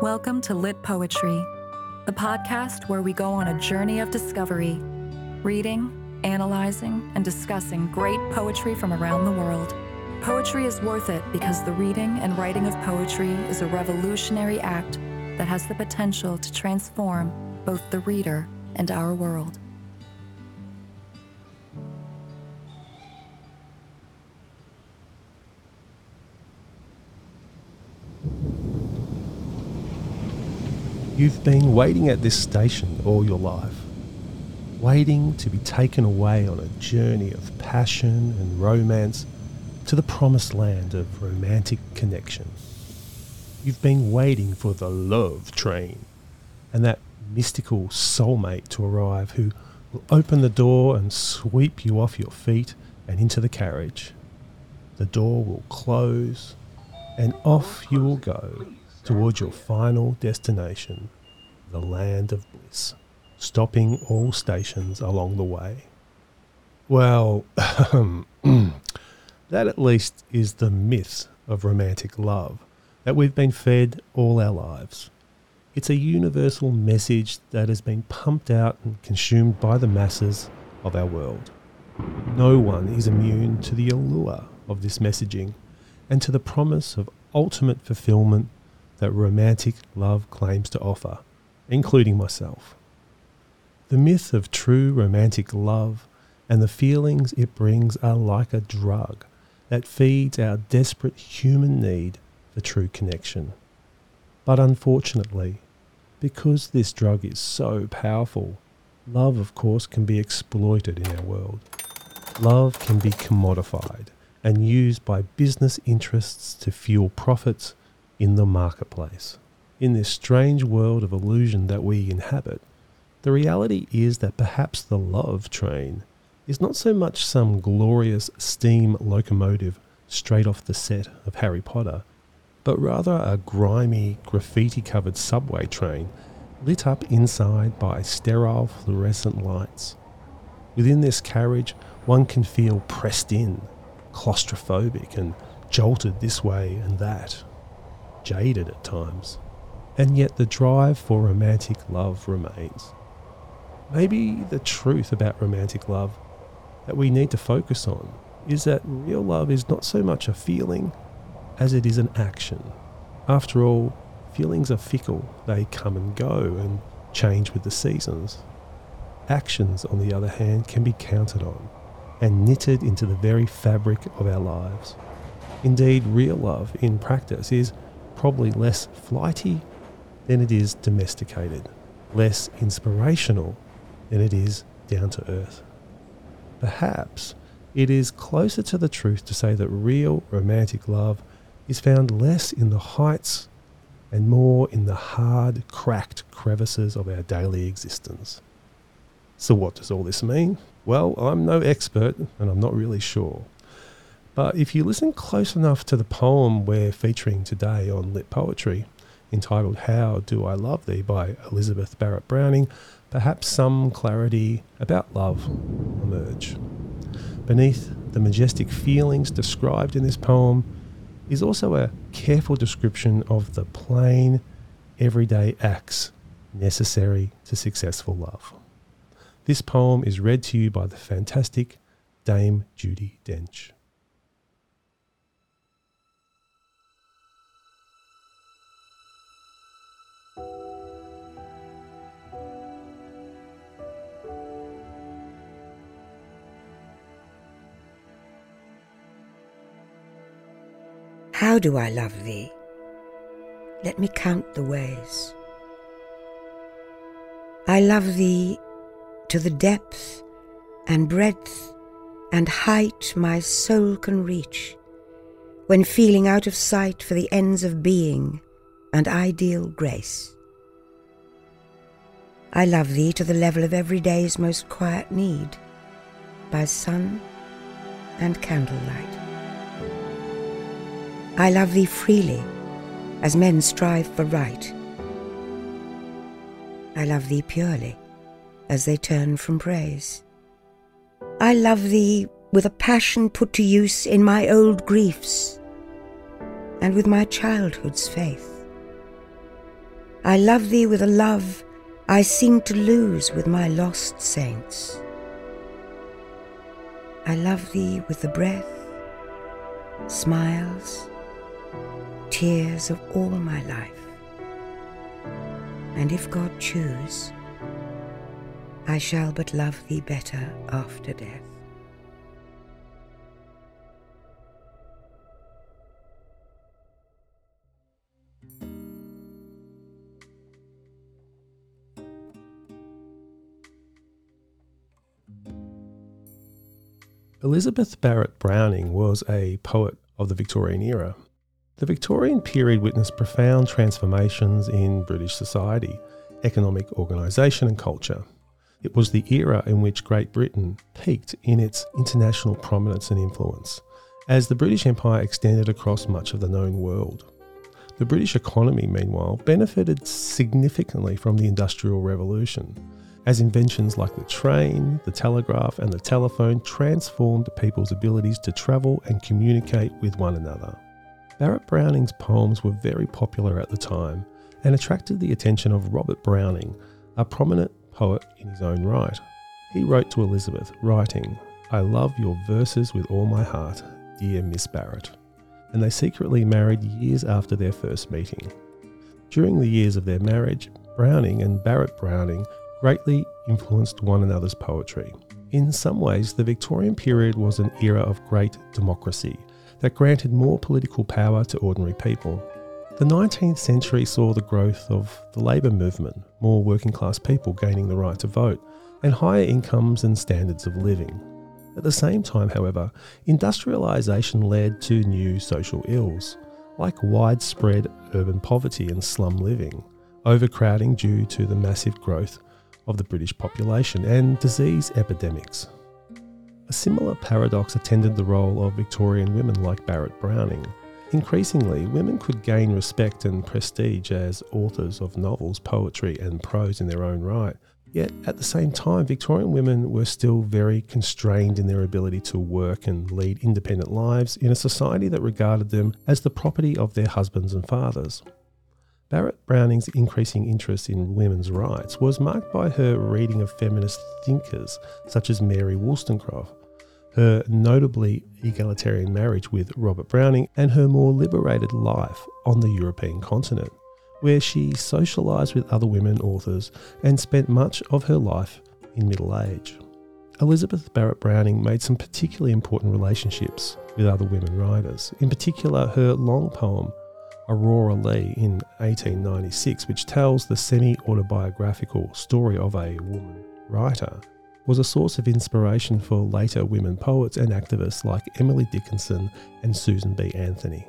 Welcome to Lit Poetry, the podcast where we go on a journey of discovery, reading, analyzing, and discussing great poetry from around the world. Poetry is worth it because the reading and writing of poetry is a revolutionary act that has the potential to transform both the reader and our world. You've been waiting at this station all your life, waiting to be taken away on a journey of passion and romance to the promised land of romantic connection. You've been waiting for the love train and that mystical soulmate to arrive who will open the door and sweep you off your feet and into the carriage. The door will close and off you will go towards your final destination, the land of bliss, stopping all stations along the way. Well, that at least is the myth of romantic love that we've been fed all our lives. It's a universal message that has been pumped out and consumed by the masses of our world. No one is immune to the allure of this messaging and to the promise of ultimate fulfillment that romantic love claims to offer, including myself. The myth of true romantic love and the feelings it brings are like a drug that feeds our desperate human need for true connection. But unfortunately, because this drug is so powerful, love, of course, can be exploited in our world. Love can be commodified and used by business interests to fuel profits in the marketplace. In this strange world of illusion that we inhabit, the reality is that perhaps the love train is not so much some glorious steam locomotive straight off the set of Harry Potter, but rather a grimy, graffiti covered subway train lit up inside by sterile fluorescent lights. Within this carriage, one can feel pressed in, claustrophobic, and jolted this way and that jaded at times, and yet the drive for romantic love remains. Maybe the truth about romantic love that we need to focus on is that real love is not so much a feeling as it is an action. After all, feelings are fickle, they come and go and change with the seasons. Actions, on the other hand, can be counted on and knitted into the very fabric of our lives. Indeed, real love in practice is probably less flighty than it is domesticated, less inspirational than it is down to earth. Perhaps it is closer to the truth to say that real romantic love is found less in the heights and more in the hard, cracked crevices of our daily existence. So, what does all this mean? Well, I'm no expert and I'm not really sure. But if you listen close enough to the poem we're featuring today on Lit Poetry, entitled How Do I Love Thee by Elizabeth Barrett Browning, perhaps some clarity about love emerge. Beneath the majestic feelings described in this poem is also a careful description of the plain, everyday acts necessary to successful love. This poem is read to you by the fantastic Dame Judi Dench. How do I love thee? Let me count the ways. I love thee to the depth and breadth and height my soul can reach, when feeling out of sight for the ends of being and ideal grace. I love thee to the level of every day's most quiet need, by sun and candlelight. I love thee freely, as men strive for right. I love thee purely, as they turn from praise. I love thee with a passion put to use in my old griefs, and with my childhood's faith. I love thee with a love I seem to lose with my lost saints. I love thee with the breath, smiles, tears of all my life. And if God choose, I shall but love thee better after death. Elizabeth Barrett Browning was a poet of the Victorian era. The Victorian period witnessed profound transformations in British society, economic organisation, and culture. It was the era in which Great Britain peaked in its international prominence and influence, as the British Empire extended across much of the known world. The British economy, meanwhile, benefited significantly from the Industrial Revolution, as inventions like the train, the telegraph, and the telephone transformed people's abilities to travel and communicate with one another. Barrett Browning's poems were very popular at the time and attracted the attention of Robert Browning, a prominent poet in his own right. He wrote to Elizabeth, writing, I love your verses with all my heart, dear Miss Barrett. And they secretly married years after their first meeting. During the years of their marriage, Browning and Barrett Browning greatly influenced one another's poetry. In some ways, the Victorian period was an era of great democracy that granted more political power to ordinary people. The 19th century saw the growth of the labour movement, more working class people gaining the right to vote, and higher incomes and standards of living. At the same time, however, industrialisation led to new social ills, like widespread urban poverty and slum living, overcrowding due to the massive growth of the British population and disease epidemics. A similar paradox attended the role of Victorian women like Barrett Browning. Increasingly, women could gain respect and prestige as authors of novels, poetry, and prose in their own right. Yet, at the same time, Victorian women were still very constrained in their ability to work and lead independent lives in a society that regarded them as the property of their husbands and fathers. Barrett Browning's increasing interest in women's rights was marked by her reading of feminist thinkers such as Mary Wollstonecraft, her notably egalitarian marriage with Robert Browning, and her more liberated life on the European continent, where she socialised with other women authors and spent much of her life in middle age. Elizabeth Barrett Browning made some particularly important relationships with other women writers, in particular her long poem Aurora Leigh in 1896, which tells the semi autobiographical story of a woman writer, was a source of inspiration for later women poets and activists like Emily Dickinson and Susan B. Anthony.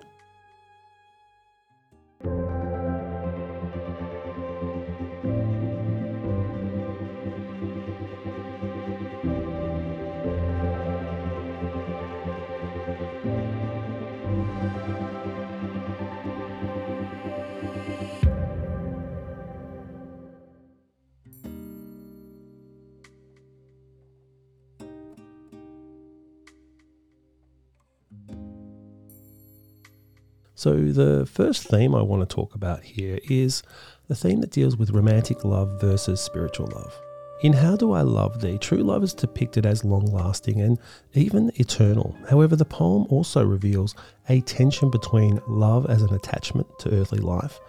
So, the first theme I want to talk about here is the theme that deals with romantic love versus spiritual love. In How Do I Love Thee, true love is depicted as long lasting and even eternal. However, the poem also reveals a tension between love as an attachment to earthly life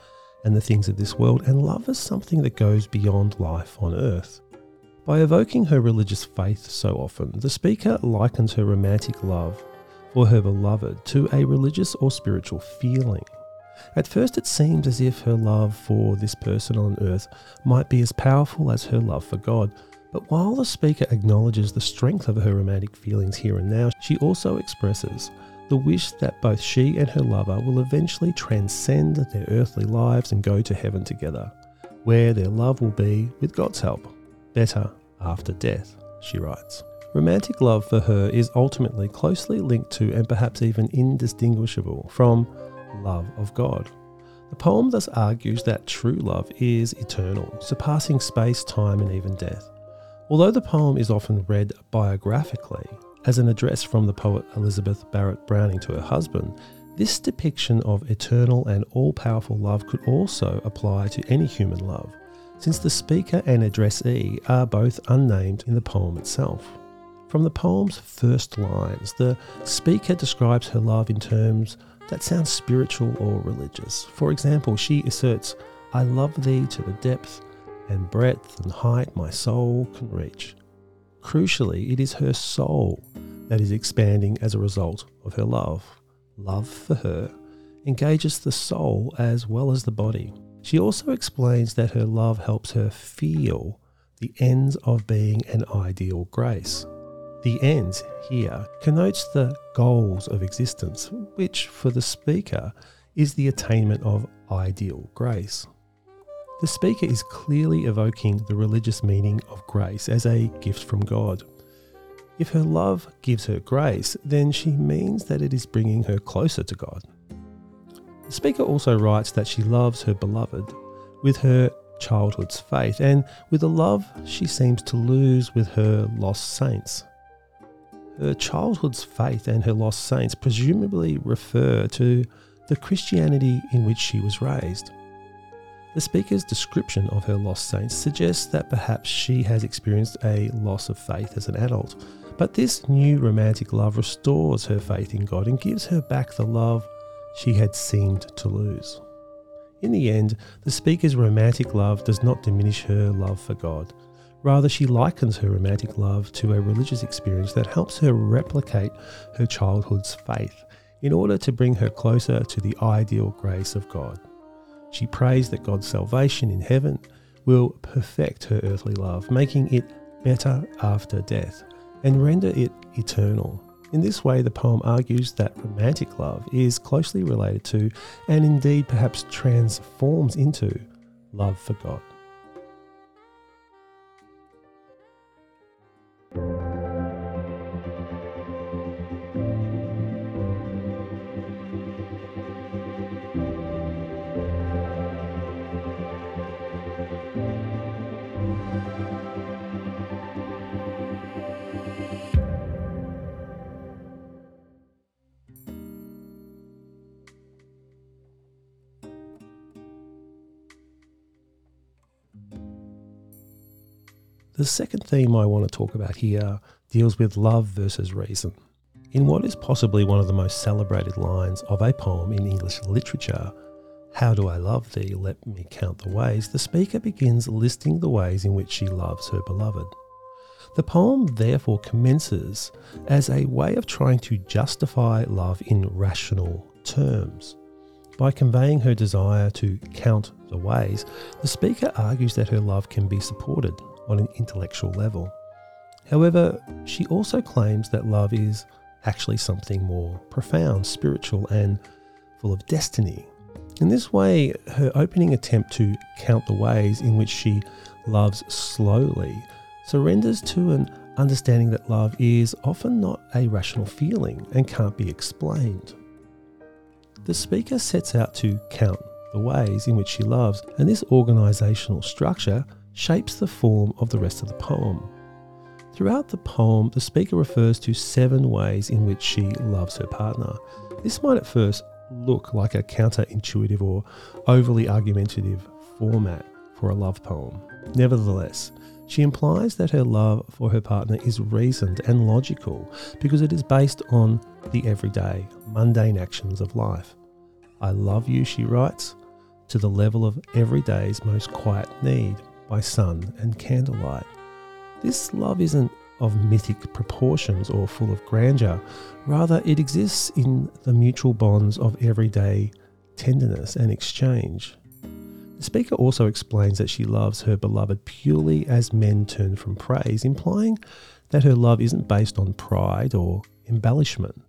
and the things of this world, and love as something that goes beyond life on earth. By evoking her religious faith so often, the speaker likens her romantic love for her beloved to a religious or spiritual feeling. At first, it seems as if her love for this person on earth might be as powerful as her love for God. But while the speaker acknowledges the strength of her romantic feelings here and now, she also expresses the wish that both she and her lover will eventually transcend their earthly lives and go to heaven together, where their love will be, with God's help, better after death, she writes. Romantic love for her is ultimately closely linked to and perhaps even indistinguishable from love of God. The poem thus argues that true love is eternal, surpassing space, time, and even death. Although the poem is often read biographically, as an address from the poet Elizabeth Barrett Browning to her husband, This depiction of eternal and all powerful love could also apply to any human love, since the speaker and addressee are both unnamed in the poem itself. From the poem's first lines, the speaker describes her love in terms that sound spiritual or religious. For example, she asserts, I love thee to the depth and breadth and height my soul can reach. Crucially, it is her soul that is expanding as a result of her love. Love for her engages the soul as well as the body. She also explains that her love helps her feel the ends of being an ideal grace. The ends here connotes the goals of existence, which for the speaker is the attainment of ideal grace. The speaker is clearly evoking the religious meaning of grace as a gift from God. If her love gives her grace, then she means that it is bringing her closer to God. The speaker also writes that she loves her beloved with her childhood's faith and with a love she seems to lose with her lost saints. Her childhood's faith and her lost saints presumably refer to the Christianity in which she was raised. The speaker's description of her lost saints suggests that perhaps she has experienced a loss of faith as an adult, but this new romantic love restores her faith in God and gives her back the love she had seemed to lose. In the end, the speaker's romantic love does not diminish her love for God. Rather, she likens her romantic love to a religious experience that helps her replicate her childhood's faith in order to bring her closer to the ideal grace of God. She prays that God's salvation in heaven will perfect her earthly love, making it better after death and render it eternal. In this way, the poem argues that romantic love is closely related to, and indeed perhaps transforms into, love for God. The second theme I want to talk about here deals with love versus reason. In what is possibly one of the most celebrated lines of a poem in English literature, How Do I Love Thee? Let Me Count the Ways, the speaker begins listing the ways in which she loves her beloved. The poem therefore commences as a way of trying to justify love in rational terms. By conveying her desire to count the ways, the speaker argues that her love can be supported on an intellectual level. However, she also claims that love is actually something more profound, spiritual, and full of destiny. In this way, her opening attempt to count the ways in which she loves slowly surrenders to an understanding that love is often not a rational feeling and can't be explained. The speaker sets out to count the ways in which she loves, and this organisational structure shapes the form of the rest of the poem. Throughout the poem, the speaker refers to seven ways in which she loves her partner. This might at first look like a counterintuitive or overly argumentative format for a love poem. Nevertheless, she implies that her love for her partner is reasoned and logical because it is based on the everyday, mundane actions of life. I love you, she writes, to the level of everyday's most quiet need by sun and candlelight. This love isn't of mythic proportions or full of grandeur, rather, it exists in the mutual bonds of everyday tenderness and exchange. The speaker also explains that she loves her beloved purely as men turn from praise, implying that her love isn't based on pride or embellishment.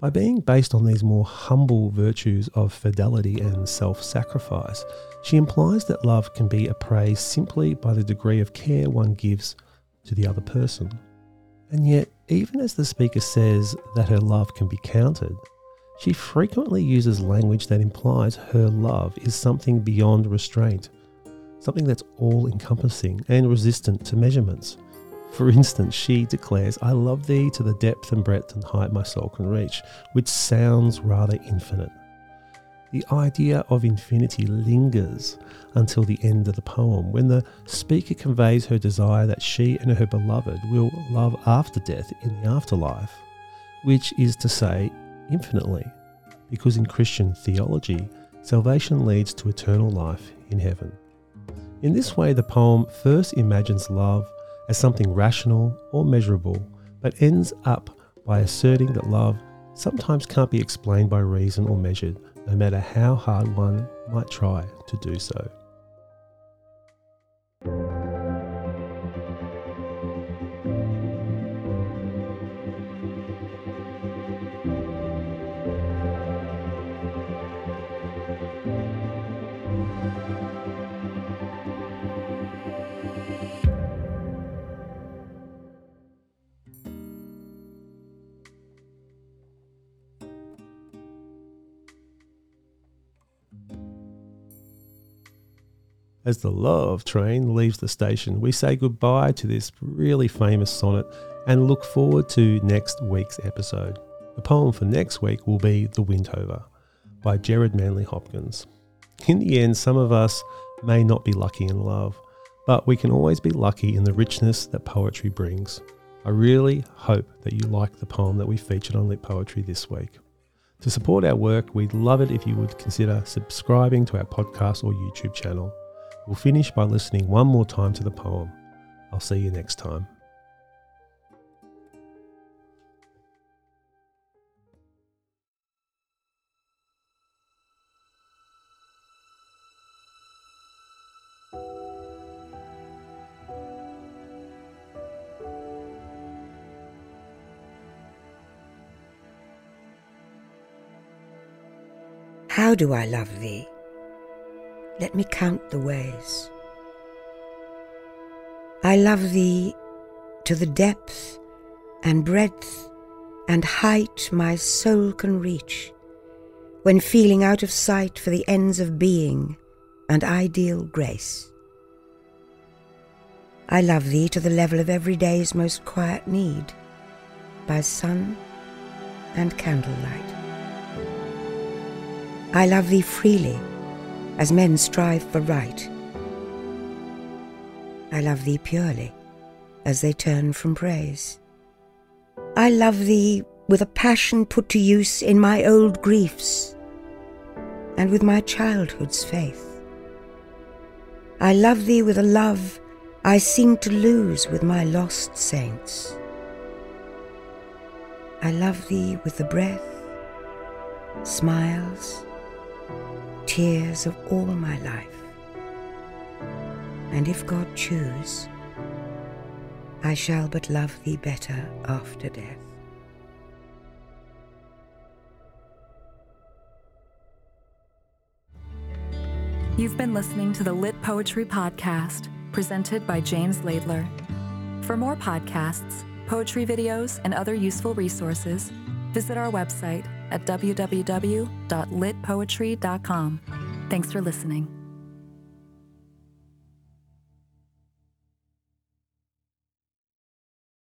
By being based on these more humble virtues of fidelity and self sacrifice, she implies that love can be appraised simply by the degree of care one gives to the other person. And yet, even as the speaker says that her love can be counted, she frequently uses language that implies her love is something beyond restraint, something that's all encompassing and resistant to measurements. For instance, she declares, I love thee to the depth and breadth and height my soul can reach, which sounds rather infinite. The idea of infinity lingers until the end of the poem, when the speaker conveys her desire that she and her beloved will love after death in the afterlife, which is to say, infinitely, because in Christian theology, salvation leads to eternal life in heaven. In this way, the poem first imagines love as something rational or measurable, but ends up by asserting that love sometimes can't be explained by reason or measured, no matter how hard one might try to do so. As the love train leaves the station, we say goodbye to this really famous sonnet and look forward to next week's episode. The poem for next week will be The Windhover by Gerard Manley Hopkins. In the end, some of us may not be lucky in love, but we can always be lucky in the richness that poetry brings. I really hope that you like the poem that we featured on Lit Poetry this week. To support our work, we'd love it if you would consider subscribing to our podcast or YouTube channel. We'll finish by listening one more time to the poem. I'll see you next time. How do I love thee? Let me count the ways. I love thee to the depth and breadth and height my soul can reach, when feeling out of sight for the ends of being and ideal grace. I love thee to the level of every day's most quiet need, by sun and candlelight. I love thee freely as men strive for right. I love thee purely, as they turn from praise. I love thee with a passion put to use in my old griefs and with my childhood's faith. I love thee with a love I seem to lose with my lost saints. I love thee with the breath, smiles, tears of all my life. And if God choose, I shall but love thee better after death. You've been listening to the Lit Poetry Podcast, presented by James Laidler. For more podcasts, poetry videos, and other useful resources, visit our website at www.litpoetry.com. Thanks for listening.